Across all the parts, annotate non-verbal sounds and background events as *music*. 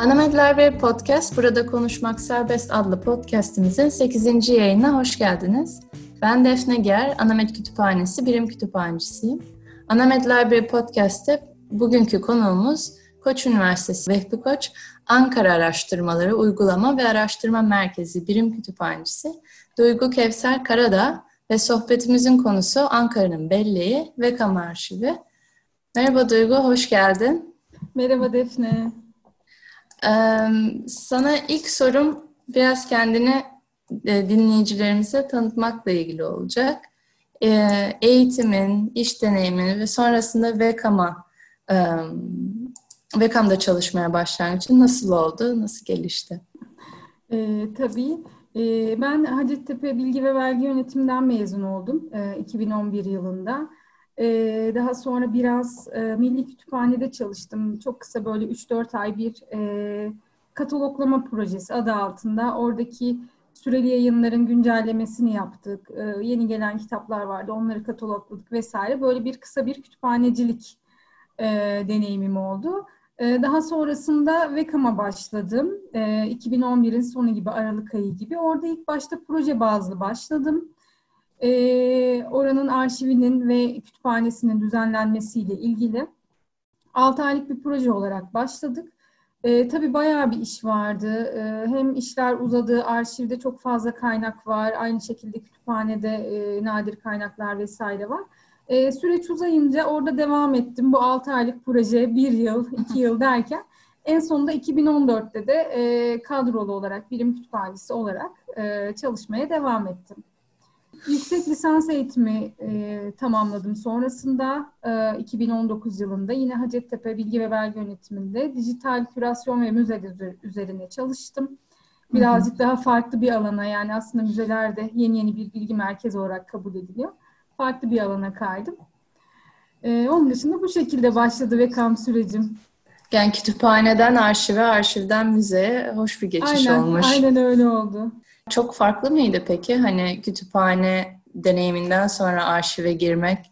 Anamed Library Podcast, Burada Konuşmak Serbest adlı podcastimizin 8. yayınına hoş geldiniz. Ben Defne Ger, Anamed Kütüphanesi Birim Kütüphanecisiyim. Anamed Library Podcast'te bugünkü konuğumuz Koç Üniversitesi Vehbi Koç, Ankara Araştırmaları Uygulama ve Araştırma Merkezi Birim Kütüphanecisi Duygu Kevser Karadağ ve sohbetimizin konusu Ankara'nın belleği ve kamu. Merhaba Duygu, hoş geldin. Merhaba Defne. Sana ilk sorum biraz kendini e, dinleyicilerimize tanıtmakla ilgili olacak. Eğitimin, iş deneyimin ve sonrasında VKAM'a e, VKAM'da çalışmaya başlangıcın nasıl oldu, nasıl gelişti? Ee, tabii. Ee, ben Hacettepe Bilgi ve Vergi Yönetiminden mezun oldum e, 2011 yılında. Ee, daha sonra biraz e, Milli Kütüphane'de çalıştım. Çok kısa böyle 3-4 ay bir e, kataloglama projesi adı altında. Oradaki süreli yayınların güncellemesini yaptık. E, yeni gelen kitaplar vardı, onları katalogladık vesaire. Böyle bir kısa bir kütüphanecilik e, deneyimim oldu. E, daha sonrasında VEKAM'a başladım. E, 2011'in sonu gibi, Aralık ayı gibi. Orada ilk başta proje bazlı başladım e, oranın arşivinin ve kütüphanesinin düzenlenmesiyle ilgili 6 aylık bir proje olarak başladık. E, tabii bayağı bir iş vardı. E, hem işler uzadı, arşivde çok fazla kaynak var. Aynı şekilde kütüphanede e, nadir kaynaklar vesaire var. E, süreç uzayınca orada devam ettim. Bu 6 aylık proje 1 yıl, 2 yıl derken en sonunda 2014'te de e, kadrolu olarak, birim kütüphanesi olarak e, çalışmaya devam ettim. Yüksek lisans eğitimi e, tamamladım. Sonrasında e, 2019 yılında yine Hacettepe Bilgi ve Belge Yönetiminde dijital kürasyon ve müze üzerine çalıştım. Birazcık daha farklı bir alana yani aslında müzelerde yeni yeni bir bilgi merkezi olarak kabul ediliyor. Farklı bir alana kaydım. E, onun dışında bu şekilde başladı ve kam sürecim. Yani kütüphaneden arşive, arşivden müzeye hoş bir geçiş aynen, olmuş. Aynen öyle oldu. Çok farklı mıydı peki? Hani kütüphane deneyiminden sonra arşive girmek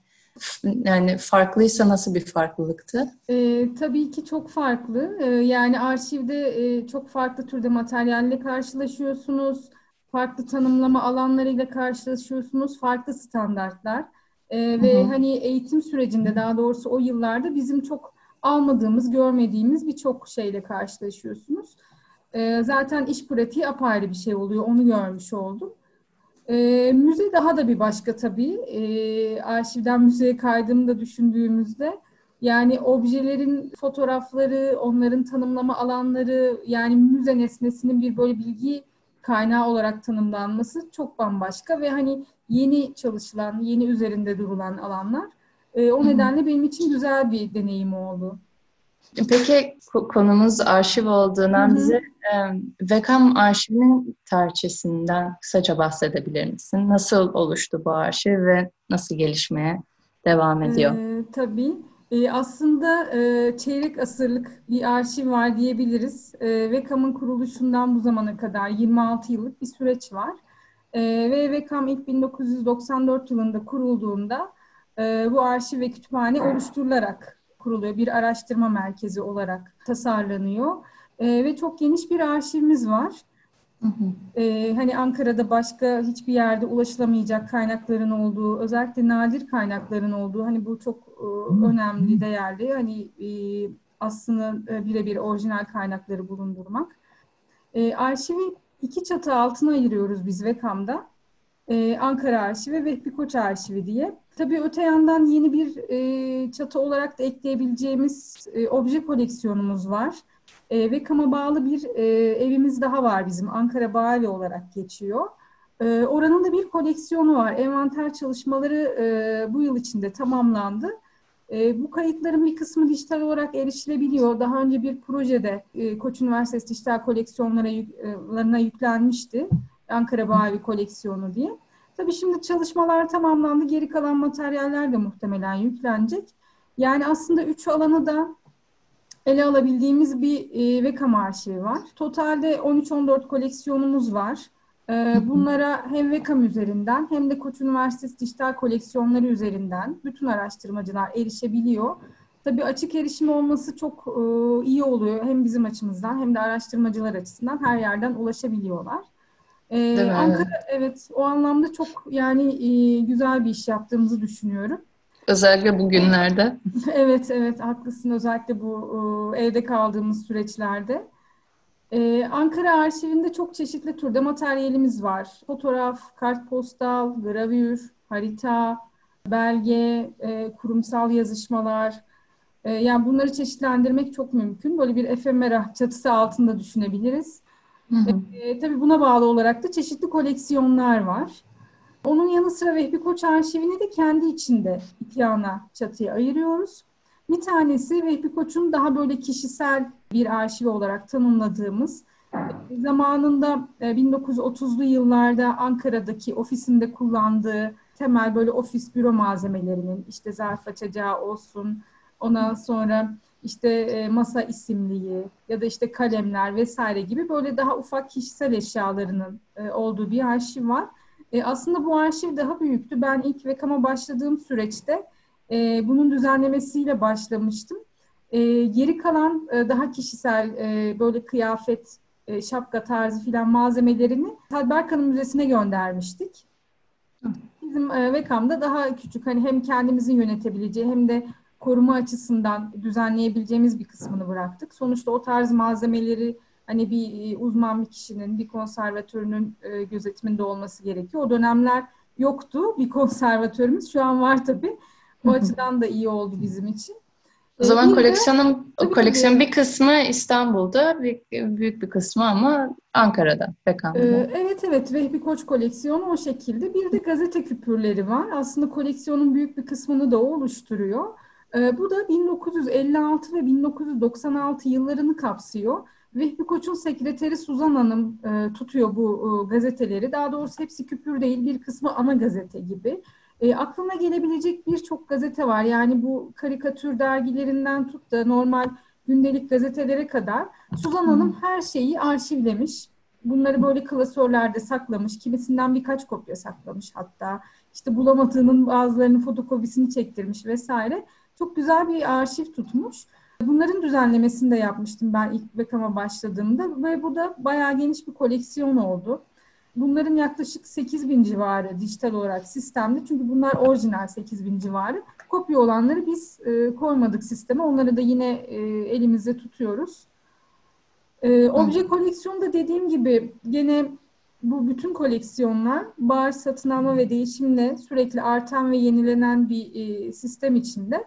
yani farklıysa nasıl bir farklılıktı? E, tabii ki çok farklı. E, yani arşivde e, çok farklı türde materyalle karşılaşıyorsunuz. Farklı tanımlama alanlarıyla karşılaşıyorsunuz. Farklı standartlar. E, ve hı hı. hani eğitim sürecinde daha doğrusu o yıllarda bizim çok almadığımız, görmediğimiz birçok şeyle karşılaşıyorsunuz. E, zaten iş pratiği apayrı bir şey oluyor. Onu görmüş oldum. E, müze daha da bir başka tabii. E, arşivden müzeye kaydığımda düşündüğümüzde yani objelerin fotoğrafları, onların tanımlama alanları, yani müze nesnesinin bir böyle bilgi kaynağı olarak tanımlanması çok bambaşka ve hani yeni çalışılan, yeni üzerinde durulan alanlar. E, o nedenle benim için güzel bir deneyim oldu. Peki konumuz arşiv olduğundan bize e, Vekam arşivinin tarihçesinden kısaca bahsedebilir misin? Nasıl oluştu bu arşiv ve nasıl gelişmeye devam ediyor? Ee, tabii. Ee, aslında e, çeyrek asırlık bir arşiv var diyebiliriz. E, VEKAM'ın kuruluşundan bu zamana kadar 26 yıllık bir süreç var. E, ve VEKAM ilk 1994 yılında kurulduğunda e, bu arşiv ve kütüphane oluşturularak kuruluyor. Bir araştırma merkezi olarak tasarlanıyor. E, ve çok geniş bir arşivimiz var. Hı hı. E, hani Ankara'da başka hiçbir yerde ulaşılamayacak kaynakların olduğu, özellikle nadir kaynakların olduğu, hani bu çok e, önemli, değerli. Hani e, aslında e, birebir orijinal kaynakları bulundurmak. E, arşivi iki çatı altına ayırıyoruz biz VEKAM'da. Ee, Ankara Arşivi ve Vehbi Koç Arşivi diye. Tabii öte yandan yeni bir e, çatı olarak da ekleyebileceğimiz e, obje koleksiyonumuz var. E, ve kama bağlı bir e, evimiz daha var bizim. Ankara Bağevi olarak geçiyor. E, oranın da bir koleksiyonu var. Envanter çalışmaları e, bu yıl içinde tamamlandı. E, bu kayıtların bir kısmı dijital olarak erişilebiliyor. Daha önce bir projede e, Koç Üniversitesi dijital koleksiyonlarına yüklenmişti. Ankara Bağevi koleksiyonu diye. Tabii şimdi çalışmalar tamamlandı. Geri kalan materyaller de muhtemelen yüklenecek. Yani aslında üç alanı da ele alabildiğimiz bir e, VEKAM arşivi var. Totalde 13-14 koleksiyonumuz var. E, bunlara hem VEKAM üzerinden hem de Koç Üniversitesi dijital koleksiyonları üzerinden bütün araştırmacılar erişebiliyor. Tabii açık erişim olması çok e, iyi oluyor. Hem bizim açımızdan hem de araştırmacılar açısından her yerden ulaşabiliyorlar. Ee, Ankara evet o anlamda çok yani e, güzel bir iş yaptığımızı düşünüyorum. Özellikle bugünlerde. *laughs* evet evet haklısın özellikle bu e, evde kaldığımız süreçlerde. Ee, Ankara arşivinde çok çeşitli türde materyalimiz var. Fotoğraf, kartpostal, gravür, harita, belge, e, kurumsal yazışmalar. E, yani bunları çeşitlendirmek çok mümkün. Böyle bir efemera çatısı altında düşünebiliriz. Hı hı. E, tabii buna bağlı olarak da çeşitli koleksiyonlar var. Onun yanı sıra Vehbi Koç arşivini de kendi içinde iki ana çatıya ayırıyoruz. Bir tanesi Vehbi Koç'un daha böyle kişisel bir arşivi olarak tanımladığımız zamanında 1930'lu e, yıllarda Ankara'daki ofisinde kullandığı temel böyle ofis büro malzemelerinin işte zarf açacağı olsun, ondan sonra işte e, masa isimliği ya da işte kalemler vesaire gibi böyle daha ufak kişisel eşyalarının e, olduğu bir arşiv var. E, aslında bu arşiv daha büyüktü. Ben ilk VEKAM'a başladığım süreçte bunun düzenlemesiyle başlamıştım. Geri kalan daha kişisel böyle kıyafet, şapka tarzı filan malzemelerini Tadberkan'ın müzesine göndermiştik. Bizim VEKAM'da daha küçük hani hem kendimizin yönetebileceği hem de koruma açısından düzenleyebileceğimiz bir kısmını bıraktık. Sonuçta o tarz malzemeleri hani bir e, uzman bir kişinin, bir konservatörünün e, gözetiminde olması gerekiyor. O dönemler yoktu bir *laughs* konservatörümüz. Şu an var tabii. Bu açıdan da iyi oldu bizim için. O zaman ee, koleksiyonun koleksiyon bir kısmı İstanbul'da, bir, büyük bir kısmı ama Ankara'da, Bekan'da. Ee, evet evet, Vehbi Koç koleksiyonu o şekilde. Bir de gazete küpürleri var. Aslında koleksiyonun büyük bir kısmını da o oluşturuyor. Ee, bu da 1956 ve 1996 yıllarını kapsıyor. Vehbi Koç'un sekreteri Suzan Hanım e, tutuyor bu e, gazeteleri. Daha doğrusu hepsi küpür değil, bir kısmı ana gazete gibi. E, aklına gelebilecek birçok gazete var. Yani bu karikatür dergilerinden tut da normal gündelik gazetelere kadar Suzan Hanım her şeyi arşivlemiş. Bunları böyle klasörlerde saklamış. Kimisinden birkaç kopya saklamış hatta. İşte bulamadığının bazılarının fotokopisini çektirmiş vesaire. Çok güzel bir arşiv tutmuş. Bunların düzenlemesini de yapmıştım ben ilk Bekam'a başladığımda ve bu da bayağı geniş bir koleksiyon oldu. Bunların yaklaşık 8 bin civarı dijital olarak sistemde. Çünkü bunlar orijinal 8 bin civarı. Kopya olanları biz e, koymadık sisteme. Onları da yine e, elimizde tutuyoruz. E, obje koleksiyonu dediğim gibi gene bu bütün koleksiyonlar bar satın alma ve değişimle sürekli artan ve yenilenen bir e, sistem içinde.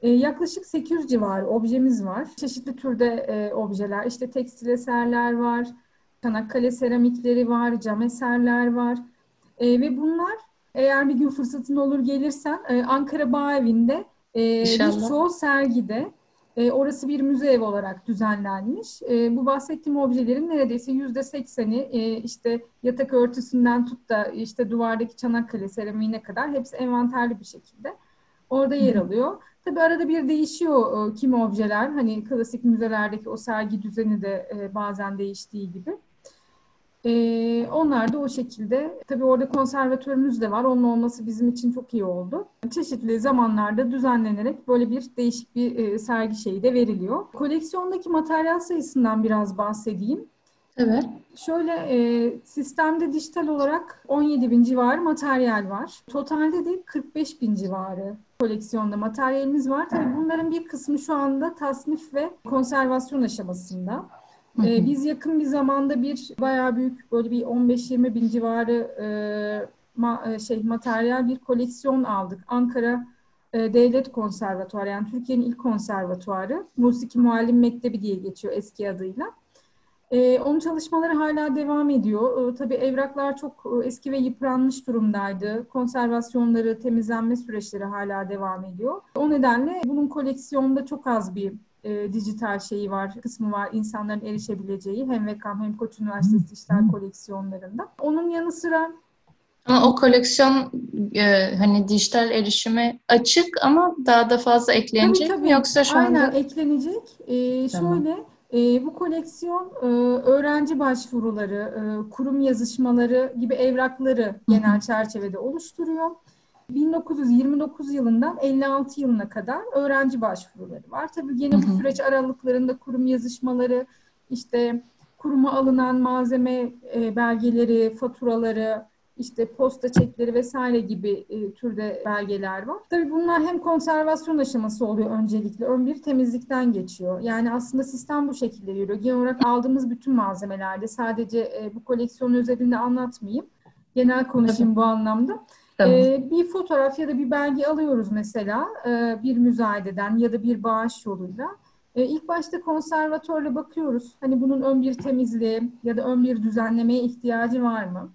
E, yaklaşık 800 civarı objemiz var. Çeşitli türde e, objeler, işte tekstil eserler var, Çanakkale seramikleri var, cam eserler var. E, ve bunlar eğer bir gün fırsatın olur gelirsen e, Ankara Bağ Evi'nde e, birçoğu sergide. E, orası bir müze ev olarak düzenlenmiş. E, bu bahsettiğim objelerin neredeyse yüzde sekseni işte yatak örtüsünden tut da işte duvardaki Çanakkale seramiğine kadar hepsi envanterli bir şekilde orada yer alıyor. Tabii arada bir değişiyor kimi objeler. Hani klasik müzelerdeki o sergi düzeni de e, bazen değiştiği gibi. E, onlar da o şekilde. Tabii orada konservatörümüz de var. Onun olması bizim için çok iyi oldu. Çeşitli zamanlarda düzenlenerek böyle bir değişik bir e, sergi şeyi de veriliyor. Koleksiyondaki materyal sayısından biraz bahsedeyim. Evet. Şöyle e, sistemde dijital olarak 17 bin civarı materyal var. Totalde de 45 bin civarı koleksiyonda materyalimiz var. Tabii bunların bir kısmı şu anda tasnif ve konservasyon aşamasında. Ee, biz yakın bir zamanda bir bayağı büyük böyle bir 15-20 bin civarı e, ma, e, şey materyal bir koleksiyon aldık. Ankara e, Devlet Konservatuarı yani Türkiye'nin ilk konservatuarı. Musiki Muallim Mektebi diye geçiyor eski adıyla. E, onun çalışmaları hala devam ediyor. E, tabii evraklar çok e, eski ve yıpranmış durumdaydı. Konservasyonları, temizlenme süreçleri hala devam ediyor. O nedenle bunun koleksiyonda çok az bir e, dijital şeyi var, kısmı var insanların erişebileceği hem VEKAM hem Koç Üniversitesi dijital koleksiyonlarında. Onun yanı sıra ama o koleksiyon e, hani dijital erişime açık ama daha da fazla eklenecek tabii, tabii. mi yoksa şu anda? Aynen eklenecek. E, tamam. Şöyle e, bu koleksiyon e, öğrenci başvuruları, e, kurum yazışmaları gibi evrakları genel çerçevede oluşturuyor. 1929 yılından 56 yılına kadar öğrenci başvuruları var. Tabii yine bu süreç aralıklarında kurum yazışmaları, işte kuruma alınan malzeme e, belgeleri, faturaları, işte posta çekleri vesaire gibi e, türde belgeler var. Tabii bunlar hem konservasyon aşaması oluyor öncelikle. Ön bir temizlikten geçiyor. Yani aslında sistem bu şekilde yürüyor. Genel olarak aldığımız bütün malzemelerde sadece e, bu koleksiyon üzerinde anlatmayayım. Genel konuşayım bu anlamda. Tamam. E, bir fotoğraf ya da bir belge alıyoruz mesela e, bir müzayededen ya da bir bağış yoluyla. E, ilk başta konservatörle bakıyoruz. Hani bunun ön bir temizliği ya da ön bir düzenlemeye ihtiyacı var mı?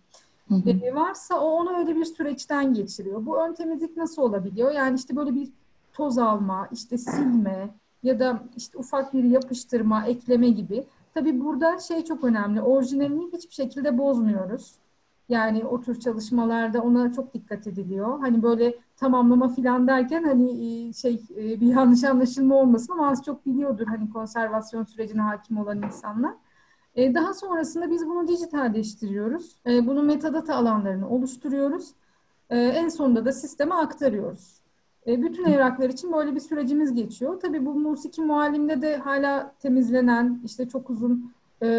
Hı hı. Varsa o onu öyle bir süreçten geçiriyor. Bu ön temizlik nasıl olabiliyor? Yani işte böyle bir toz alma, işte silme ya da işte ufak bir yapıştırma, ekleme gibi. Tabii burada şey çok önemli. Orijinalini hiçbir şekilde bozmuyoruz. Yani o tür çalışmalarda ona çok dikkat ediliyor. Hani böyle tamamlama filan derken hani e, şey e, bir *laughs* yanlış anlaşılma olmasın ama az çok biliyordur hani konservasyon sürecine hakim olan insanlar. E, daha sonrasında biz bunu dijitalleştiriyoruz. Bunu metadata alanlarını oluşturuyoruz. En sonunda da sisteme aktarıyoruz. Bütün evraklar için böyle bir sürecimiz geçiyor. Tabii bu musiki muallimde de hala temizlenen, işte çok uzun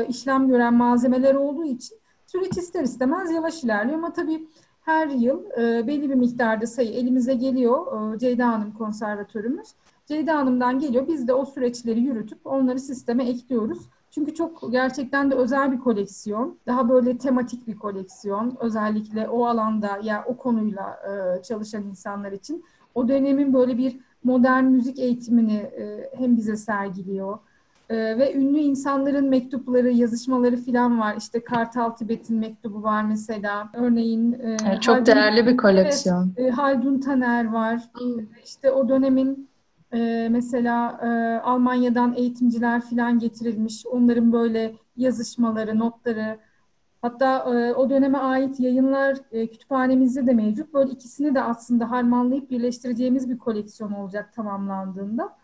işlem gören malzemeler olduğu için Süreç ister istemez yavaş ilerliyor ama tabii her yıl e, belli bir miktarda sayı elimize geliyor. E, Ceyda Hanım konservatörümüz. Ceyda Hanım'dan geliyor. Biz de o süreçleri yürütüp onları sisteme ekliyoruz. Çünkü çok gerçekten de özel bir koleksiyon. Daha böyle tematik bir koleksiyon. Özellikle o alanda ya o konuyla e, çalışan insanlar için. O dönemin böyle bir modern müzik eğitimini e, hem bize sergiliyor ee, ve ünlü insanların mektupları, yazışmaları falan var. İşte Kartal Tibet'in mektubu var mesela. Örneğin e, evet, çok Haldun, değerli bir koleksiyon. Evet, e, Haldun Taner var. Hmm. İşte o dönemin e, mesela e, Almanya'dan eğitimciler falan getirilmiş. Onların böyle yazışmaları, notları Hatta e, o döneme ait yayınlar e, kütüphanemizde de mevcut. Böyle ikisini de aslında harmanlayıp birleştireceğimiz bir koleksiyon olacak tamamlandığında.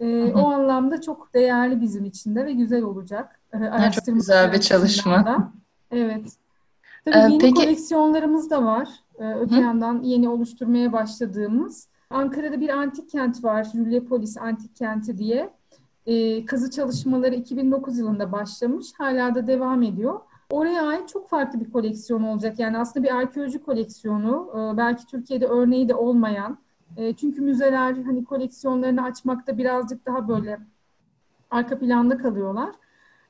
E, o anlamda çok değerli bizim için de ve güzel olacak. E, evet, çok güzel bir çalışma. Da. Evet. Tabii ee, yeni peki... koleksiyonlarımız da var. Ee, öte Hı? yandan yeni oluşturmaya başladığımız. Ankara'da bir antik kent var. Juliopolis Antik Kenti diye. Ee, kazı çalışmaları 2009 yılında başlamış. Hala da devam ediyor. Oraya ait çok farklı bir koleksiyon olacak. Yani aslında bir arkeoloji koleksiyonu. Ee, belki Türkiye'de örneği de olmayan e, çünkü müzeler hani koleksiyonlarını açmakta birazcık daha böyle arka planda kalıyorlar.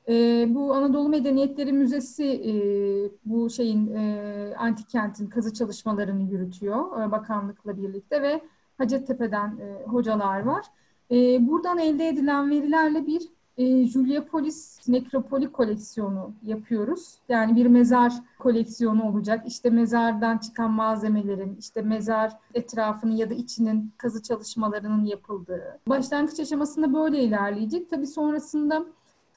E, bu Anadolu Medeniyetleri Müzesi e, bu şeyin e, antik kentin kazı çalışmalarını yürütüyor e, bakanlıkla birlikte ve Hacettepe'den e, hocalar var. E, buradan elde edilen verilerle bir e, Juliopolis Nekropoli koleksiyonu yapıyoruz. Yani bir mezar koleksiyonu olacak. İşte mezardan çıkan malzemelerin, işte mezar etrafının ya da içinin kazı çalışmalarının yapıldığı. Başlangıç aşamasında böyle ilerleyecek. Tabii sonrasında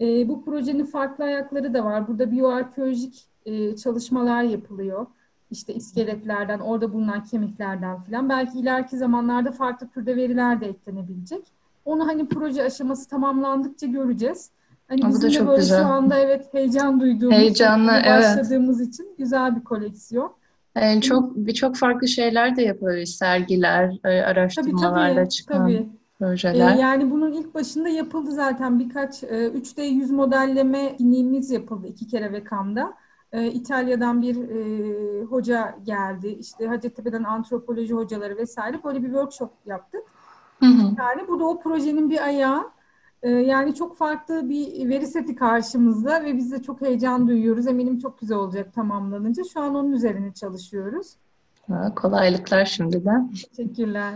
e, bu projenin farklı ayakları da var. Burada biyoarkeolojik e, çalışmalar yapılıyor. İşte iskeletlerden, orada bulunan kemiklerden filan. Belki ileriki zamanlarda farklı türde veriler de eklenebilecek. Onu hani proje aşaması tamamlandıkça göreceğiz. Hani bizim de böyle güzel. şu anda evet heyecan duyduğumuz, Heyecanlı, başladığımız evet. için güzel bir koleksiyon. Yani çok birçok farklı şeyler de yapıyoruz. Sergiler, e, araştırmalarla tabii, tabii, çıkan tabii. projeler. Ee, yani bunun ilk başında yapıldı zaten birkaç e, 3D yüz modelleme dinimiz yapıldı iki kere Vekam'da. E, İtalya'dan bir e, hoca geldi. İşte Hacettepe'den antropoloji hocaları vesaire böyle bir workshop yaptık. Hı hı. Yani bu da o projenin bir ayağı. Ee, yani çok farklı bir veri seti karşımızda ve biz de çok heyecan duyuyoruz. Eminim çok güzel olacak tamamlanınca. Şu an onun üzerine çalışıyoruz. Ha, kolaylıklar şimdiden. Teşekkürler.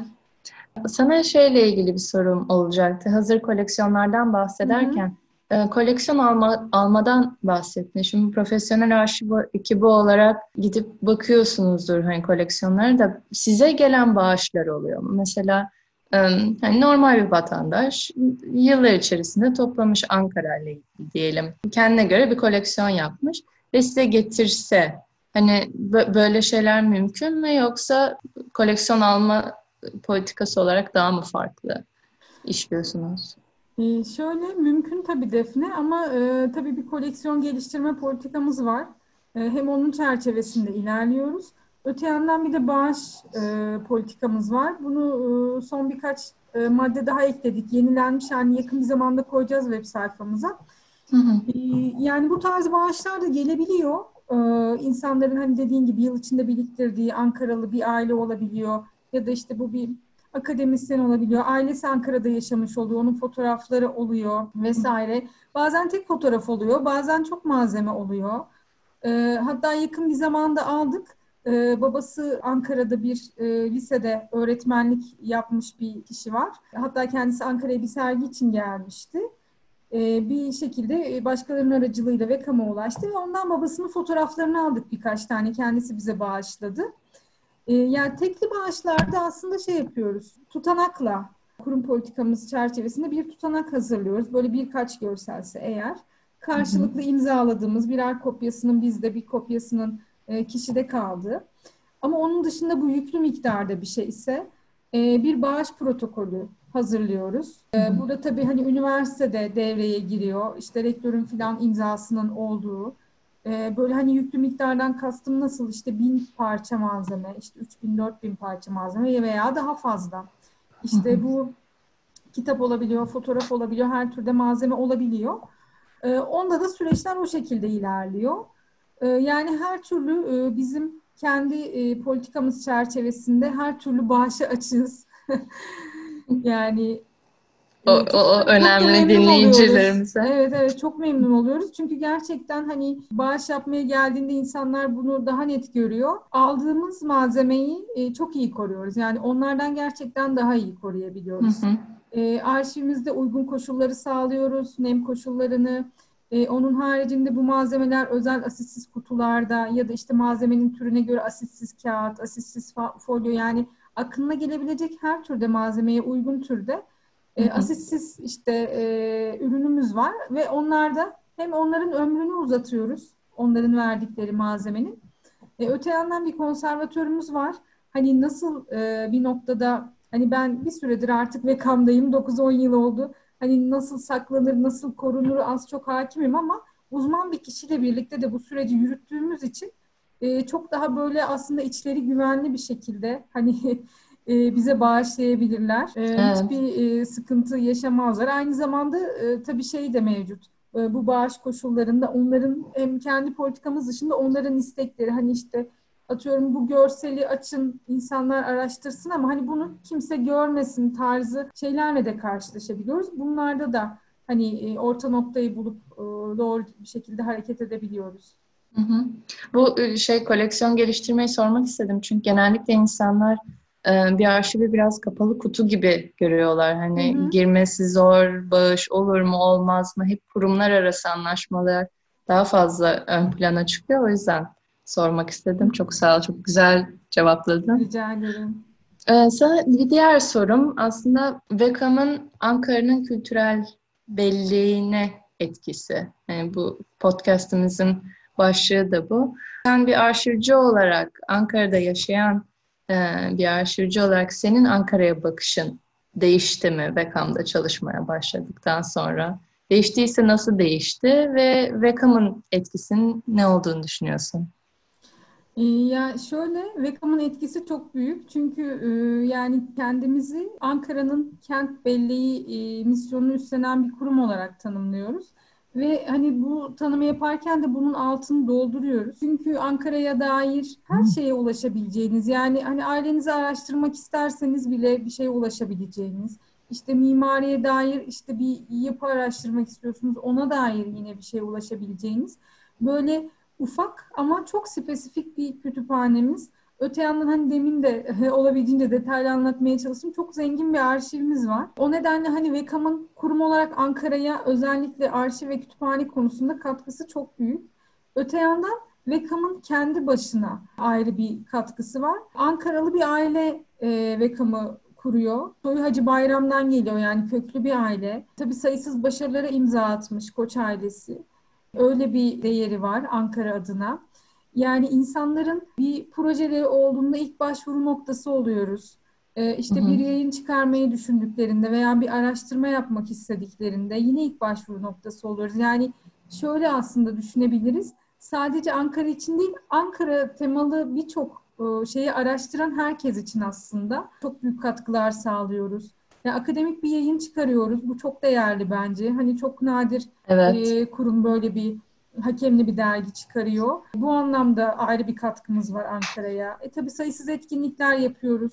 Sana şeyle ilgili bir sorum olacaktı. Hazır koleksiyonlardan bahsederken hı hı. E, koleksiyon alma, almadan bahsettin. Şimdi profesyonel arşiv ekibi olarak gidip bakıyorsunuzdur hani koleksiyonlara da size gelen bağışlar oluyor mu? Mesela yani normal bir vatandaş yıllar içerisinde toplamış Ankara ile diyelim. Kendine göre bir koleksiyon yapmış ve size getirse hani böyle şeyler mümkün mü yoksa koleksiyon alma politikası olarak daha mı farklı işliyorsunuz? Ee, şöyle mümkün tabii Defne ama e, tabii bir koleksiyon geliştirme politikamız var. E, hem onun çerçevesinde ilerliyoruz Öte yandan bir de bağış e, politikamız var. Bunu e, son birkaç e, madde daha ekledik. Yenilenmiş yani yakın bir zamanda koyacağız web sayfamıza. Hı hı. E, yani bu tarz bağışlar da gelebiliyor. E, insanların hani dediğin gibi yıl içinde biriktirdiği Ankaralı bir aile olabiliyor. Ya da işte bu bir akademisyen olabiliyor. Ailesi Ankara'da yaşamış oluyor. Onun fotoğrafları oluyor vesaire. Bazen tek fotoğraf oluyor. Bazen çok malzeme oluyor. E, hatta yakın bir zamanda aldık. E, babası Ankara'da bir e, lisede öğretmenlik yapmış bir kişi var. Hatta kendisi Ankara'ya bir sergi için gelmişti. E, bir şekilde başkalarının aracılığıyla ve kamu ulaştı ve ondan babasının fotoğraflarını aldık birkaç tane. Kendisi bize bağışladı. E, yani tekli bağışlarda aslında şey yapıyoruz. Tutanakla kurum politikamız çerçevesinde bir tutanak hazırlıyoruz. Böyle birkaç görselse eğer. Karşılıklı imzaladığımız birer kopyasının bizde bir kopyasının e, kişide kaldı. Ama onun dışında bu yüklü miktarda bir şey ise e, bir bağış protokolü hazırlıyoruz. E, burada tabii hani üniversitede devreye giriyor. İşte rektörün filan imzasının olduğu. Böyle hani yüklü miktardan kastım nasıl işte bin parça malzeme, işte üç bin, dört bin parça malzeme veya daha fazla. İşte bu kitap olabiliyor, fotoğraf olabiliyor, her türde malzeme olabiliyor. Onda da süreçler o şekilde ilerliyor. Ee, yani her türlü e, bizim kendi e, politikamız çerçevesinde her türlü bağışa açığız. *laughs* yani o, o, o önemli dinleyicilerimize. Oluyoruz. Evet evet çok memnun oluyoruz. Çünkü gerçekten hani bağış yapmaya geldiğinde insanlar bunu daha net görüyor. Aldığımız malzemeyi e, çok iyi koruyoruz. Yani onlardan gerçekten daha iyi koruyabiliyoruz. Hı hı. E, arşivimizde uygun koşulları sağlıyoruz. Nem koşullarını, e, onun haricinde bu malzemeler özel asitsiz kutularda ya da işte malzemenin türüne göre asitsiz kağıt, asitsiz folyo yani aklına gelebilecek her türde malzemeye uygun türde e, asitsiz işte e, ürünümüz var ve onlarda hem onların ömrünü uzatıyoruz onların verdikleri malzemenin. E, öte yandan bir konservatörümüz var. Hani nasıl e, bir noktada hani ben bir süredir artık vekamdayım 9-10 yıl oldu hani nasıl saklanır, nasıl korunur az çok hakimim ama uzman bir kişiyle birlikte de bu süreci yürüttüğümüz için e, çok daha böyle aslında içleri güvenli bir şekilde hani *laughs* e, bize bağışlayabilirler. E, evet. Hiçbir e, sıkıntı yaşamazlar. Aynı zamanda e, tabii şey de mevcut. E, bu bağış koşullarında onların hem kendi politikamız dışında onların istekleri hani işte atıyorum bu görseli açın insanlar araştırsın ama hani bunu kimse görmesin tarzı şeylerle de karşılaşabiliyoruz. Bunlarda da hani e, orta noktayı bulup e, doğru bir şekilde hareket edebiliyoruz. Hı hı. Bu e, şey koleksiyon geliştirmeyi sormak istedim çünkü genellikle insanlar bir arşivi biraz kapalı kutu gibi görüyorlar. Hani hı hı. girmesi zor, bağış olur mu olmaz mı? Hep kurumlar arası anlaşmalar daha fazla ön plana çıkıyor. O yüzden sormak istedim. Çok sağ ol, çok güzel cevapladın. Rica ederim. Ee, sana bir diğer sorum aslında Vekam'ın Ankara'nın kültürel belleğine etkisi. Yani bu podcastımızın başlığı da bu. Sen bir arşivci olarak, Ankara'da yaşayan e, bir arşivci olarak senin Ankara'ya bakışın değişti mi Vekam'da çalışmaya başladıktan sonra? Değiştiyse nasıl değişti ve Vekam'ın etkisinin ne olduğunu düşünüyorsun? Ee, ya şöyle, Vekam'ın etkisi çok büyük. Çünkü e, yani kendimizi Ankara'nın kent belleği e, misyonunu üstlenen bir kurum olarak tanımlıyoruz. Ve hani bu tanımı yaparken de bunun altını dolduruyoruz. Çünkü Ankara'ya dair her şeye ulaşabileceğiniz, yani hani ailenizi araştırmak isterseniz bile bir şeye ulaşabileceğiniz, işte mimariye dair işte bir yapı araştırmak istiyorsunuz, ona dair yine bir şeye ulaşabileceğiniz böyle ufak ama çok spesifik bir kütüphanemiz. Öte yandan hani demin de *laughs* olabildiğince detaylı anlatmaya çalıştım. Çok zengin bir arşivimiz var. O nedenle hani VEKAM'ın kurum olarak Ankara'ya özellikle arşiv ve kütüphane konusunda katkısı çok büyük. Öte yandan VEKAM'ın kendi başına ayrı bir katkısı var. Ankaralı bir aile e, VEKAM'ı kuruyor. Soyu Hacı Bayram'dan geliyor yani köklü bir aile. Tabii sayısız başarılara imza atmış Koç ailesi. Öyle bir değeri var Ankara adına. Yani insanların bir projeleri olduğunda ilk başvuru noktası oluyoruz. Ee, işte bir yayın çıkarmayı düşündüklerinde veya bir araştırma yapmak istediklerinde yine ilk başvuru noktası oluyoruz. Yani şöyle aslında düşünebiliriz. Sadece Ankara için değil, Ankara temalı birçok e, şeyi araştıran herkes için aslında çok büyük katkılar sağlıyoruz. Yani akademik bir yayın çıkarıyoruz. Bu çok değerli bence. Hani çok nadir evet. e, kurum böyle bir hakemli bir dergi çıkarıyor. Bu anlamda ayrı bir katkımız var Ankara'ya. E tabii sayısız etkinlikler yapıyoruz.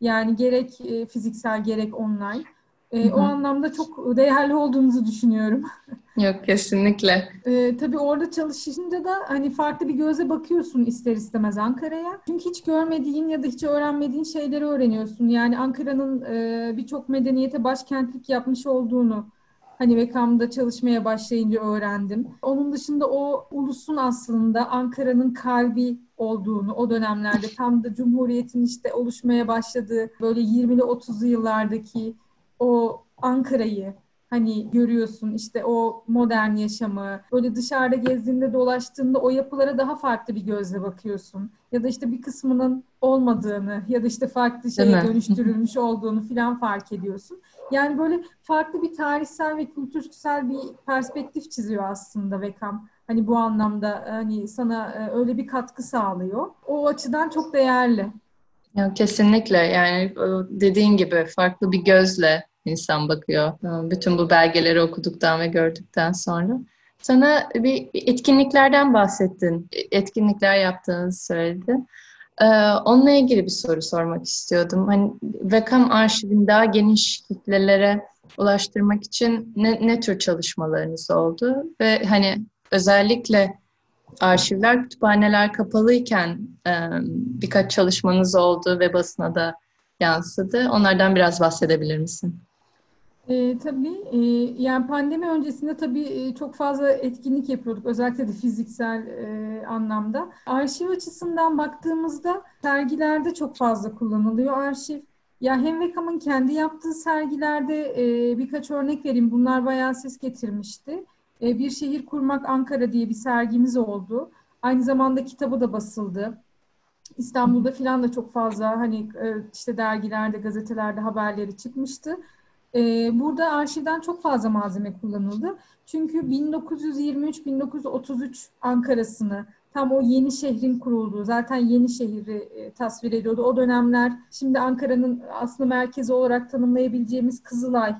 Yani gerek e, fiziksel gerek online. E, o anlamda çok değerli olduğumuzu düşünüyorum. *laughs* Yok kesinlikle. E, tabii orada çalışınca da hani farklı bir göze bakıyorsun ister istemez Ankara'ya. Çünkü hiç görmediğin ya da hiç öğrenmediğin şeyleri öğreniyorsun. Yani Ankara'nın e, birçok medeniyete başkentlik yapmış olduğunu hani Vekam'da çalışmaya başlayınca öğrendim. Onun dışında o ulusun aslında Ankara'nın kalbi olduğunu o dönemlerde tam da Cumhuriyet'in işte oluşmaya başladığı böyle 20'li 30'lu yıllardaki o Ankara'yı hani görüyorsun işte o modern yaşamı böyle dışarıda gezdiğinde dolaştığında o yapılara daha farklı bir gözle bakıyorsun ya da işte bir kısmının olmadığını ya da işte farklı şeye dönüştürülmüş olduğunu filan fark ediyorsun. Yani böyle farklı bir tarihsel ve kültürsel bir perspektif çiziyor aslında Vekam. Hani bu anlamda hani sana e, öyle bir katkı sağlıyor. O açıdan çok değerli. Ya kesinlikle yani dediğin gibi farklı bir gözle insan bakıyor. Bütün bu belgeleri okuduktan ve gördükten sonra. Sana bir etkinliklerden bahsettin. Etkinlikler yaptığınızı söyledin. Ee, onunla ilgili bir soru sormak istiyordum. Hani Vekam arşivini daha geniş kitlelere ulaştırmak için ne, ne tür çalışmalarınız oldu? Ve hani özellikle arşivler, kütüphaneler kapalıyken e, birkaç çalışmanız oldu ve basına da yansıdı. Onlardan biraz bahsedebilir misin? E, tabii e, yani pandemi öncesinde tabii e, çok fazla etkinlik yapıyorduk özellikle de fiziksel e, anlamda. Arşiv açısından baktığımızda sergilerde çok fazla kullanılıyor arşiv. Ya hem Vekam'ın kendi yaptığı sergilerde e, birkaç örnek vereyim. Bunlar bayağı ses getirmişti. E, bir Şehir Kurmak Ankara diye bir sergimiz oldu. Aynı zamanda kitabı da basıldı. İstanbul'da filan da çok fazla hani e, işte dergilerde, gazetelerde haberleri çıkmıştı. E, burada arşivden çok fazla malzeme kullanıldı. Çünkü 1923-1933 Ankara'sını tam o yeni şehrin kurulduğu, zaten yeni şehri e, tasvir ediyordu. O dönemler şimdi Ankara'nın aslında merkezi olarak tanımlayabileceğimiz Kızılay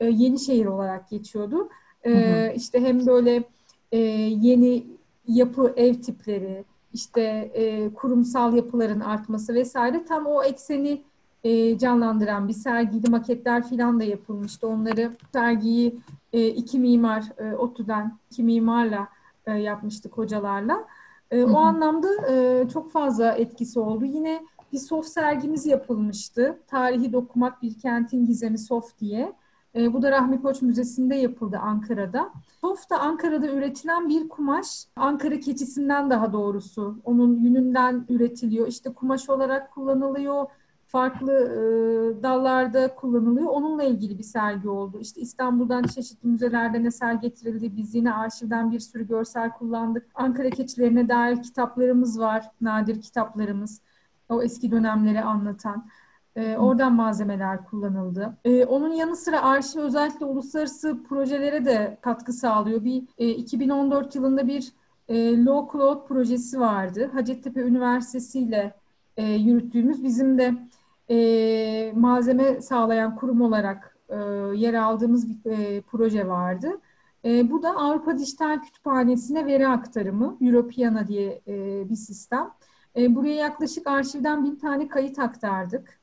e, yeni şehir olarak geçiyordu. E, hı hı. İşte hem böyle e, yeni yapı ev tipleri, işte e, kurumsal yapıların artması vesaire tam o ekseni e, canlandıran bir sergiydi. Maketler filan da yapılmıştı. Onları sergiyi e, iki mimar, e, ODTÜ'den iki mimarla e, yapmıştık hocalarla. E, o anlamda e, çok fazla etkisi oldu. Yine bir soft sergimiz yapılmıştı. Tarihi Dokumak Bir Kentin Gizemi Soft diye. E, bu da Rahmi Koç Müzesi'nde yapıldı Ankara'da. Soft da Ankara'da üretilen bir kumaş. Ankara keçisinden daha doğrusu. Onun yününden üretiliyor. İşte kumaş olarak kullanılıyor farklı e, dallarda kullanılıyor. Onunla ilgili bir sergi oldu. İşte İstanbul'dan çeşitli müzelerden eser getirildi. Biz yine arşivden bir sürü görsel kullandık. Ankara keçilerine dair kitaplarımız var. Nadir kitaplarımız. O eski dönemleri anlatan. E, oradan malzemeler kullanıldı. E, onun yanı sıra arşiv özellikle uluslararası projelere de katkı sağlıyor. Bir e, 2014 yılında bir e, Low Cloud projesi vardı. Hacettepe Üniversitesi ile e, yürüttüğümüz bizim de e, malzeme sağlayan kurum olarak e, yer aldığımız bir e, proje vardı. E, bu da Avrupa Dijital Kütüphanesi'ne veri aktarımı, Europeana diye e, bir sistem. E, buraya yaklaşık arşivden bin tane kayıt aktardık.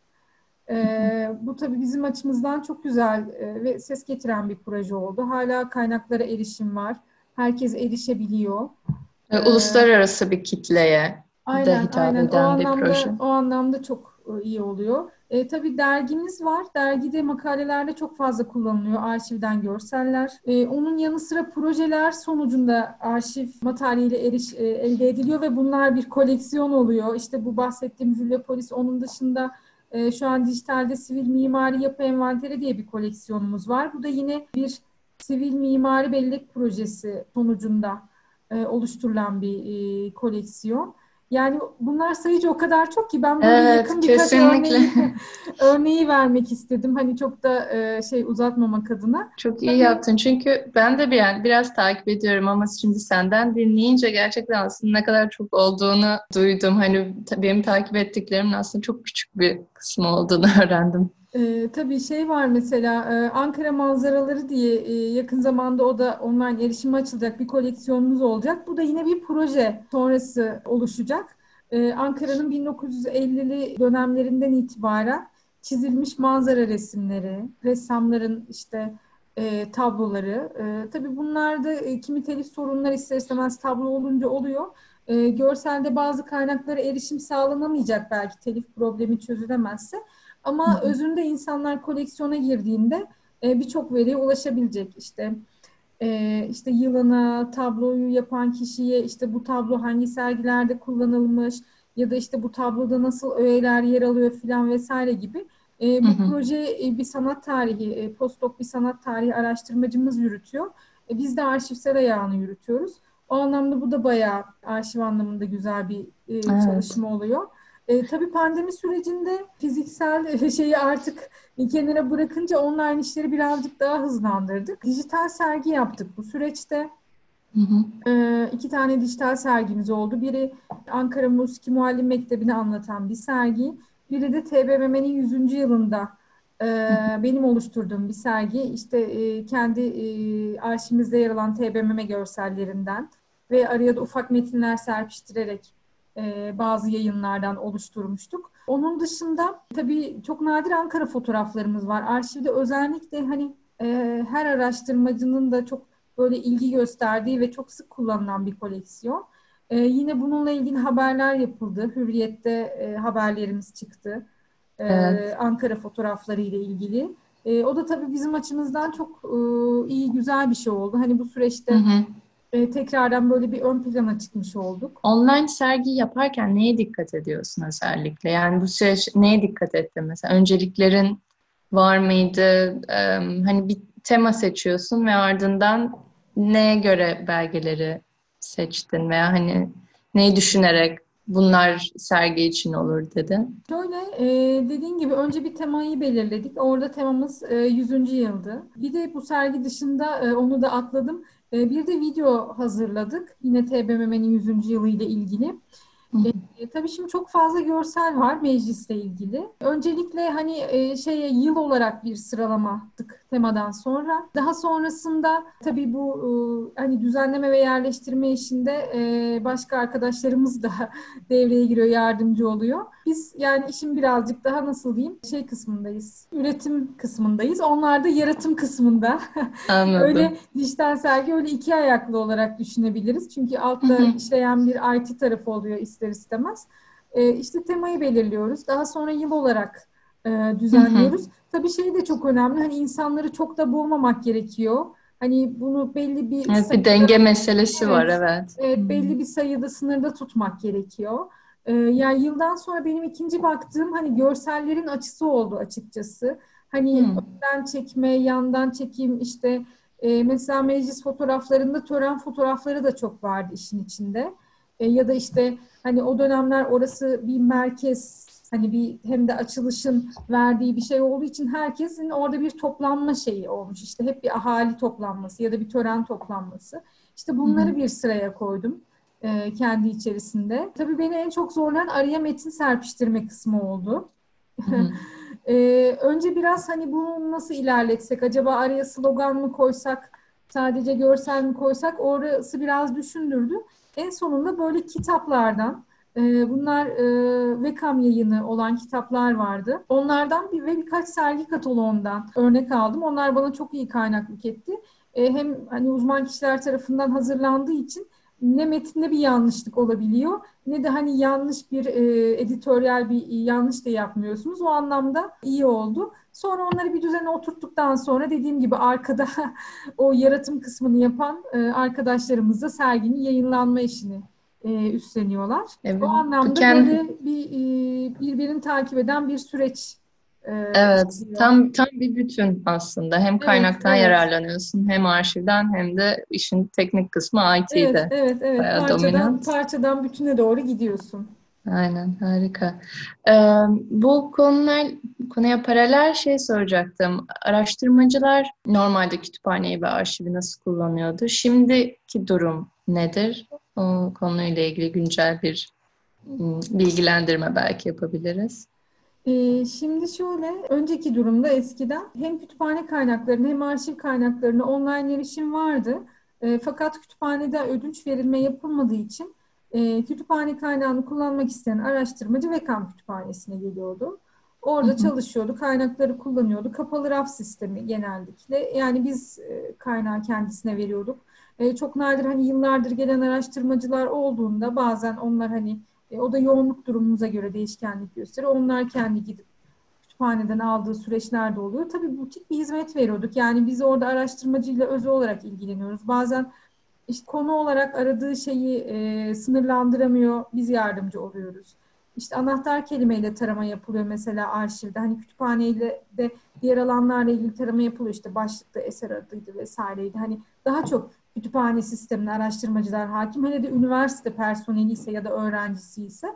E, bu tabii bizim açımızdan çok güzel e, ve ses getiren bir proje oldu. Hala kaynaklara erişim var. Herkes erişebiliyor. Uluslararası bir kitleye aynen, de hitap aynen. eden o anlamda, bir proje. O anlamda çok e, iyi oluyor. E, tabii dergimiz var. Dergide makalelerde çok fazla kullanılıyor arşivden görseller. E, onun yanı sıra projeler sonucunda arşiv materyali eriş, e, elde ediliyor ve bunlar bir koleksiyon oluyor. İşte bu bahsettiğim Jülyopolis onun dışında e, şu an dijitalde sivil mimari yapı envanteri diye bir koleksiyonumuz var. Bu da yine bir sivil mimari bellek projesi sonucunda e, oluşturulan bir e, koleksiyon. Yani bunlar sayıcı o kadar çok ki ben böyle Evet, yakın birkaç kesinlikle. örneği, *laughs* örneği vermek istedim. Hani çok da e, şey uzatmamak adına. Çok iyi yaptın çünkü ben de bir yani biraz takip ediyorum ama şimdi senden dinleyince gerçekten aslında ne kadar çok olduğunu duydum. Hani benim takip ettiklerimin aslında çok küçük bir kısmı olduğunu *laughs* öğrendim. Ee, tabii şey var mesela e, Ankara manzaraları diye e, yakın zamanda o da online erişime açılacak bir koleksiyonumuz olacak. Bu da yine bir proje sonrası oluşacak. Ee, Ankara'nın 1950'li dönemlerinden itibaren çizilmiş manzara resimleri, ressamların işte e, tabloları. E, tabii bunlarda e, kimi telif sorunlar ister istemez tablo olunca oluyor. E, görselde bazı kaynaklara erişim sağlanamayacak belki telif problemi çözülemezse. Ama Hı hı. özünde insanlar koleksiyona girdiğinde e, birçok veriye ulaşabilecek. İşte e, işte yılına, tabloyu yapan kişiye, işte bu tablo hangi sergilerde kullanılmış ya da işte bu tabloda nasıl öğeler yer alıyor filan vesaire gibi. E, bu Hı hı. proje e, bir sanat tarihi, e, postdoc bir sanat tarihi araştırmacımız yürütüyor. E, biz de arşivsel ayağını yürütüyoruz. O anlamda bu da bayağı arşiv anlamında güzel bir e, Evet. çalışma oluyor. E, tabii pandemi sürecinde fiziksel şeyi artık kenara bırakınca online işleri birazcık daha hızlandırdık. Dijital sergi yaptık bu süreçte. Hı hı. E, iki tane dijital sergimiz oldu. Biri Ankara Musiki Muallim Mektebi'ni anlatan bir sergi. Biri de TBMM'nin 100. yılında e, benim oluşturduğum bir sergi. İşte e, kendi e, arşivimizde yer alan TBMM görsellerinden ve araya da ufak metinler serpiştirerek e, bazı yayınlardan oluşturmuştuk. Onun dışında tabii çok nadir Ankara fotoğraflarımız var. Arşivde özellikle hani e, her araştırmacının da çok böyle ilgi gösterdiği ve çok sık kullanılan bir koleksiyon. E, yine bununla ilgili haberler yapıldı. Hürriyet'te e, haberlerimiz çıktı. E, Evet. Ankara fotoğrafları ile ilgili. E, o da tabii bizim açımızdan çok e, iyi, güzel bir şey oldu. Hani bu süreçte Hı hı. E, tekrardan böyle bir ön plana çıkmış olduk. Online sergi yaparken neye dikkat ediyorsun özellikle? Yani bu süreç neye dikkat ettin mesela? Önceliklerin var mıydı? Em, hani bir tema seçiyorsun ve ardından neye göre belgeleri seçtin veya hani neyi düşünerek bunlar sergi için olur dedin? Şöyle e, dediğin gibi önce bir temayı belirledik. Orada temamız e, 100. yıldı. Bir de bu sergi dışında e, onu da atladım. E, bir de video hazırladık. Yine TBMM'nin 100. yılı ile ilgili. E, tabii şimdi çok fazla görsel var meclisle ilgili. Öncelikle hani e, şeye yıl olarak bir sıralama attık temadan sonra. Daha sonrasında tabii bu e, hani düzenleme ve yerleştirme işinde e, başka arkadaşlarımız da *laughs* devreye giriyor, yardımcı oluyor. Biz yani işin birazcık daha nasıl diyeyim şey kısmındayız. Üretim kısmındayız. Onlar da yaratım kısmında. *laughs* Anladım. Öyle dijital sergi öyle iki ayaklı olarak düşünebiliriz. Çünkü altta Hı hı. işleyen bir IT tarafı oluyor ister istemez. Ee, işte temayı belirliyoruz. Daha sonra yıl olarak e, düzenliyoruz. Tabii şey de çok önemli. Hani insanları çok da boğmamak gerekiyor. Hani bunu belli bir Evet, bir sayıda- denge meselesi var, Evet. evet. Evet, belli bir sayıda sınırda tutmak gerekiyor. Ee, yani yıldan sonra benim ikinci baktığım hani görsellerin açısı oldu açıkçası. Hani Hmm. önden çekme, yandan çekim işte e, mesela meclis fotoğraflarında tören fotoğrafları da çok vardı işin içinde. E, ya da işte hani o dönemler orası bir merkez hani bir hem de açılışın verdiği bir şey olduğu için herkesin orada bir toplanma şeyi olmuş. İşte hep bir ahali toplanması ya da bir tören toplanması. İşte bunları bir sıraya koydum e, kendi içerisinde. Tabii beni en çok zorlayan araya metin serpiştirme kısmı oldu. Ee, *laughs* önce biraz hani bunu nasıl ilerletsek, acaba araya slogan mı koysak, sadece görsel mi koysak, orası biraz düşündürdü. En sonunda böyle kitaplardan, e, bunlar e, Vekam yayını olan kitaplar vardı. Onlardan bir ve birkaç sergi kataloğundan örnek aldım. Onlar bana çok iyi kaynaklık etti. E, hem hani uzman kişiler tarafından hazırlandığı için ne metinde bir yanlışlık olabiliyor ne de hani yanlış bir e, editoryal bir yanlış da yapmıyorsunuz. O anlamda iyi oldu. Sonra onları bir düzene oturttuktan sonra dediğim gibi arkada *laughs* o yaratım kısmını yapan e, arkadaşlarımız da serginin yayınlanma işini e, üstleniyorlar. Evet, O anlamda kendi- böyle bir e, birbirini takip eden bir süreç e, evet, çıkıyor. tam tam bir bütün aslında. Hem kaynaktan evet, evet. yararlanıyorsun, hem arşivden hem de işin teknik kısmı IT'de. Evet, evet, evet. Bayağı parçadan, dominant. parçadan bütüne doğru gidiyorsun. Aynen, harika. Ee, bu konular, konuya paralel şey soracaktım. Araştırmacılar normalde kütüphaneyi ve arşivi nasıl kullanıyordu? Şimdiki durum nedir? O konuyla ilgili güncel bir bilgilendirme belki yapabiliriz. Ee, şimdi şöyle, önceki durumda eskiden hem kütüphane kaynaklarına hem arşiv kaynaklarına online erişim vardı. E, fakat kütüphanede ödünç verilme yapılmadığı için e, kütüphane kaynağını kullanmak isteyen araştırmacı VEKAM kütüphanesine geliyordu. Orada hı hı. çalışıyordu, kaynakları kullanıyordu. Kapalı raf sistemi genellikle. Yani biz e, kaynağı kendisine veriyorduk. E, çok nadir hani yıllardır gelen araştırmacılar olduğunda bazen onlar hani e, o da yoğunluk durumumuza göre değişkenlik gösteriyor. Onlar kendi gidip kütüphaneden aldığı süreçlerde oluyor. Tabii butik bir hizmet veriyorduk. Yani biz orada araştırmacıyla özel olarak ilgileniyoruz. Bazen işte konu olarak aradığı şeyi e, sınırlandıramıyor. Biz yardımcı oluyoruz. İşte anahtar kelimeyle tarama yapılıyor mesela arşivde. Hani kütüphaneyle de diğer alanlarla ilgili tarama yapılıyor. İşte başlıkta eser adıydı vesaireydi. Hani daha çok kütüphane sistemine araştırmacılar hakim. Hele de üniversite personeli ise ya da öğrencisi ise.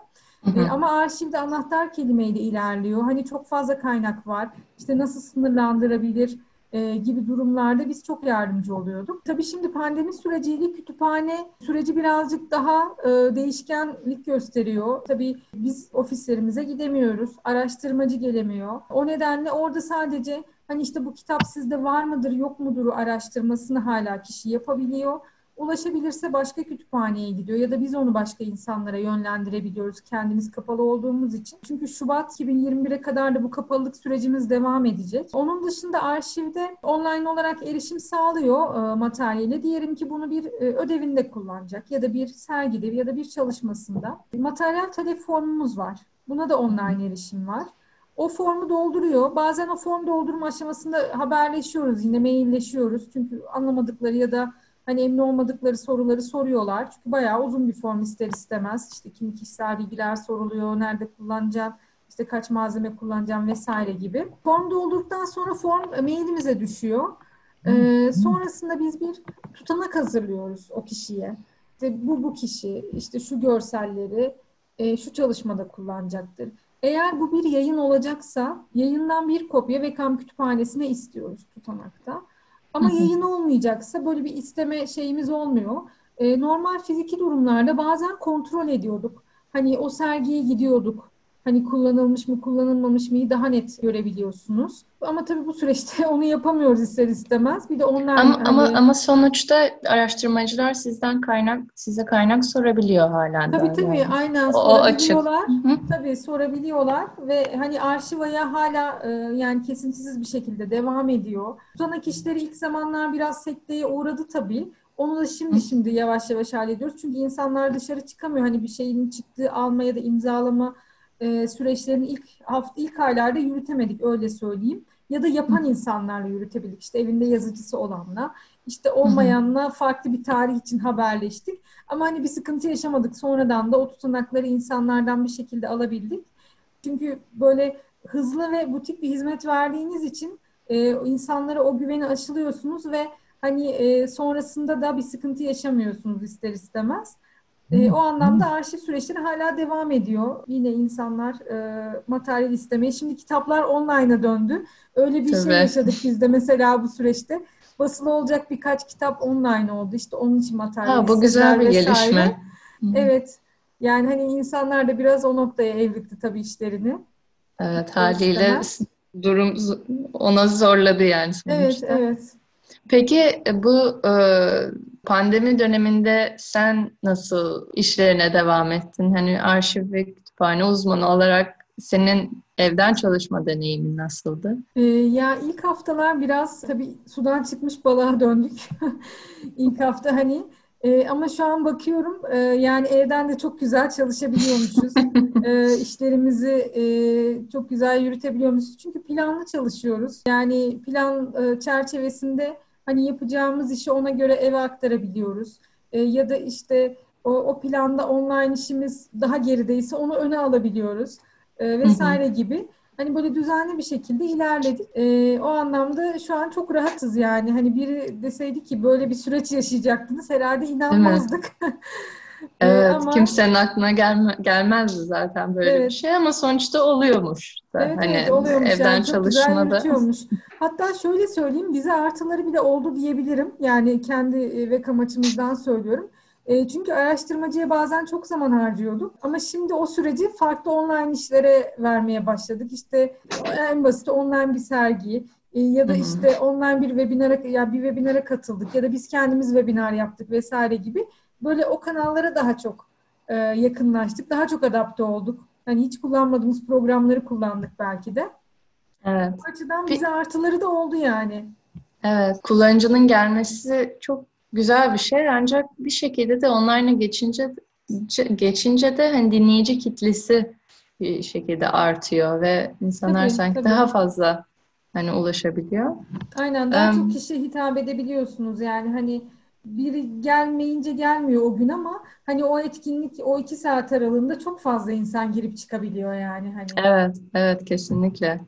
Hı hı. E, ama arşivde anahtar kelimeyle ilerliyor. Hani çok fazla kaynak var. İşte nasıl sınırlandırabilir e, gibi durumlarda biz çok yardımcı oluyorduk. Tabii şimdi pandemi süreciyle kütüphane süreci birazcık daha e, değişkenlik gösteriyor. Tabii biz ofislerimize gidemiyoruz. Araştırmacı gelemiyor. O nedenle orada sadece Hani işte bu kitap sizde var mıdır yok mudur araştırmasını hala kişi yapabiliyor. Ulaşabilirse başka kütüphaneye gidiyor ya da biz onu başka insanlara yönlendirebiliyoruz kendimiz kapalı olduğumuz için. Çünkü Şubat 2021'e kadar da bu kapalılık sürecimiz devam edecek. Onun dışında arşivde online olarak erişim sağlıyor e, materyale. Diyelim ki bunu bir e, ödevinde kullanacak ya da bir sergide ya da bir çalışmasında. Materyal talep formumuz var. Buna da online erişim var. O formu dolduruyor. Bazen o form doldurma aşamasında haberleşiyoruz yine mailleşiyoruz. Çünkü anlamadıkları ya da hani emin olmadıkları soruları soruyorlar. Çünkü bayağı uzun bir form ister istemez. İşte kim kişisel bilgiler soruluyor, nerede kullanacağım, işte kaç malzeme kullanacağım vesaire gibi. Form doldurduktan sonra form mailimize düşüyor. Ee, sonrasında biz bir tutanak hazırlıyoruz o kişiye. İşte bu bu kişi, işte şu görselleri e, şu çalışmada kullanacaktır. Eğer bu bir yayın olacaksa yayından bir kopya Vekam Kütüphanesi'ne istiyoruz tutanakta. Ama yayın olmayacaksa böyle bir isteme şeyimiz olmuyor. E, normal fiziki durumlarda bazen kontrol ediyorduk. Hani o sergiye gidiyorduk hani kullanılmış mı kullanılmamış mı daha net görebiliyorsunuz. Ama tabii bu süreçte *laughs* onu yapamıyoruz ister istemez. Bir de onlar ama hani... ama ama sonuçta araştırmacılar sizden kaynak size kaynak sorabiliyor hala. Tabii tabii yani. aynen sorabiliyorlar. O açık. Tabii sorabiliyorlar ve hani arşivaya hala e, yani kesintisiz bir şekilde devam ediyor. Tutanak işleri ilk zamanlar biraz sekteye uğradı tabii. Onu da şimdi şimdi yavaş yavaş hallediyoruz. Çünkü insanlar dışarı çıkamıyor. Hani bir şeyin çıktığı alma ya da imzalama e, süreçlerini ilk hafta ilk aylarda yürütemedik öyle söyleyeyim. Ya da yapan insanlarla yürütebildik. İşte evinde yazıcısı olanla, işte olmayanla farklı bir tarih için haberleştik. Ama hani bir sıkıntı yaşamadık. Sonradan da o tutanakları insanlardan bir şekilde alabildik. Çünkü böyle hızlı ve butik bir hizmet verdiğiniz için e, insanlara o güveni aşılıyorsunuz ve hani e, sonrasında da bir sıkıntı yaşamıyorsunuz ister istemez. E, o anlamda arşiv süreçleri hala devam ediyor. Yine insanlar e, materyal istemeye. Şimdi kitaplar online'a döndü. Öyle bir şey Tabii. şey yaşadık biz de mesela bu süreçte. Basılı olacak birkaç kitap online oldu. İşte onun için materyal ha, Bu güzel bir vesaire. gelişme. Evet. Yani hani insanlar da biraz o noktaya evrildi tabii işlerini. Evet haliyle durum ona zorladı yani sonuçta. Evet, evet. Peki e, bu e, pandemi döneminde sen nasıl işlerine devam ettin? Hani arşiv ve kütüphane uzmanı olarak senin evden çalışma deneyimin nasıldı? Ee, ya ilk haftalar biraz tabii sudan çıkmış balığa döndük. *laughs* İlk hafta hani e, ama şu an bakıyorum e, yani evden de çok güzel çalışabiliyormuşuz. *laughs* e, işlerimizi e, çok güzel yürütebiliyormuşuz. Çünkü planlı çalışıyoruz. Yani plan e, çerçevesinde hani yapacağımız işi ona göre eve aktarabiliyoruz. E, ya da işte o, o planda online işimiz daha gerideyse onu öne alabiliyoruz e, vesaire gibi. hani böyle düzenli bir şekilde ilerledik. E, o anlamda şu an çok rahatız yani. Hani biri deseydi ki böyle bir süreç yaşayacaktınız herhalde inanmazdık. *laughs* Evet, ama, kimsenin aklına gelme, gelmezdi zaten böyle evet. bir şey ama sonuçta oluyormuş. Da. Evet, hani evet oluyormuş. Evden yani, çalışmada. *laughs* Hatta şöyle söyleyeyim, bize artıları bile oldu diyebilirim. Yani kendi e, ve amaçımızdan söylüyorum. E, çünkü araştırmacıya bazen çok zaman harcıyorduk. Ama şimdi o süreci farklı online işlere vermeye başladık. İşte en basit online bir sergi e, ya da işte online bir webinara ya bir webinara katıldık ya da biz kendimiz webinar yaptık vesaire gibi böyle o kanallara daha çok e, yakınlaştık. Daha çok adapte olduk. Hani hiç kullanmadığımız programları kullandık belki de. Evet. Bu açıdan bize artıları da oldu yani. Evet. Kullanıcının gelmesi çok güzel bir şey ancak bir şekilde de online'a geçince geçince de hani dinleyici kitlesi bir şekilde artıyor ve insanlar tabii, sanki tabii. daha fazla hani ulaşabiliyor. Aynen daha um, çok kişi hitap edebiliyorsunuz yani hani biri gelmeyince gelmiyor o gün ama hani o etkinlik o iki saat aralığında çok fazla insan girip çıkabiliyor yani hani. Evet, evet kesinlikle.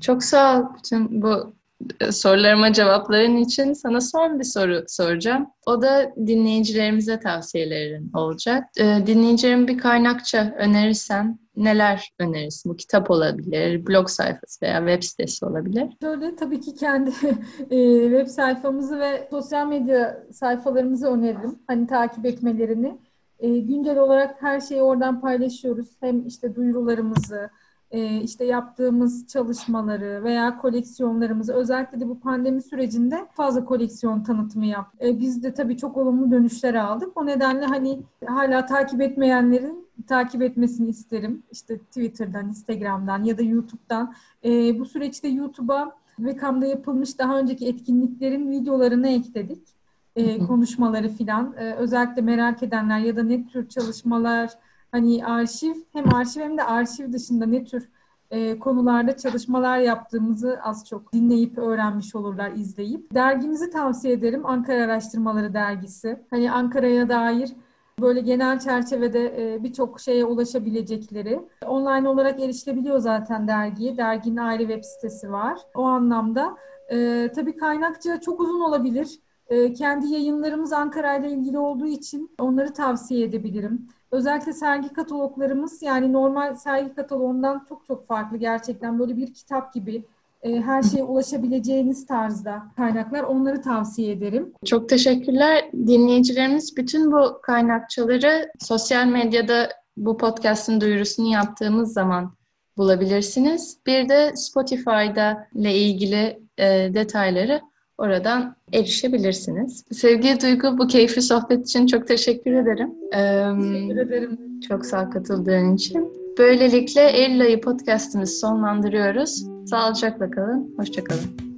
Çok sağ ol bütün bu e, sorularıma cevapların için sana son bir soru soracağım. O da dinleyicilerimize tavsiyelerin olacak. E, dinleyicilerin bir kaynakça önerirsen neler önerirsin? Bu kitap olabilir, blog sayfası veya web sitesi olabilir. Şöyle tabii ki kendi *laughs* e, web sayfamızı ve sosyal medya sayfalarımızı öneririm. Hani takip etmelerini. güncel olarak her şeyi oradan paylaşıyoruz. Hem işte duyurularımızı, e, işte yaptığımız çalışmaları veya koleksiyonlarımızı özellikle de bu pandemi sürecinde fazla koleksiyon tanıtımı yaptık. E, biz de tabii çok olumlu dönüşler aldık. O nedenle hani hala takip etmeyenlerin takip etmesini isterim. İşte Twitter'dan, Instagram'dan ya da YouTube'dan. E, bu süreçte YouTube'a Vekam'da yapılmış daha önceki etkinliklerin videolarını ekledik. E, konuşmaları filan. E, özellikle merak edenler ya da ne tür çalışmalar hani arşiv hem arşiv hem de arşiv dışında ne tür e, konularda çalışmalar yaptığımızı az çok dinleyip öğrenmiş olurlar, izleyip. Dergimizi tavsiye ederim. Ankara Araştırmaları Dergisi. Hani Ankara'ya dair böyle genel çerçevede e, birçok şeye ulaşabilecekleri. Online olarak erişilebiliyor zaten dergiye. Derginin ayrı web sitesi var. O anlamda e, tabii kaynakça çok uzun olabilir. E, kendi yayınlarımız Ankara ile ilgili olduğu için onları tavsiye edebilirim. Özellikle sergi kataloglarımız yani normal sergi kataloğundan çok çok farklı gerçekten böyle bir kitap gibi e, her şeye ulaşabileceğiniz tarzda kaynaklar onları tavsiye ederim. Çok teşekkürler. Dinleyicilerimiz bütün bu kaynakçaları sosyal medyada bu podcast'ın duyurusunu yaptığımız zaman bulabilirsiniz. Bir de Spotify'da ile ilgili e, detayları oradan erişebilirsiniz. Sevgili Duygu bu keyifli sohbet için çok teşekkür ederim. Teşekkür ederim. Çok sağ katıldığın için. Böylelikle Eylül ayı podcastımızı sonlandırıyoruz. Sağlıcakla kalın, hoşçakalın.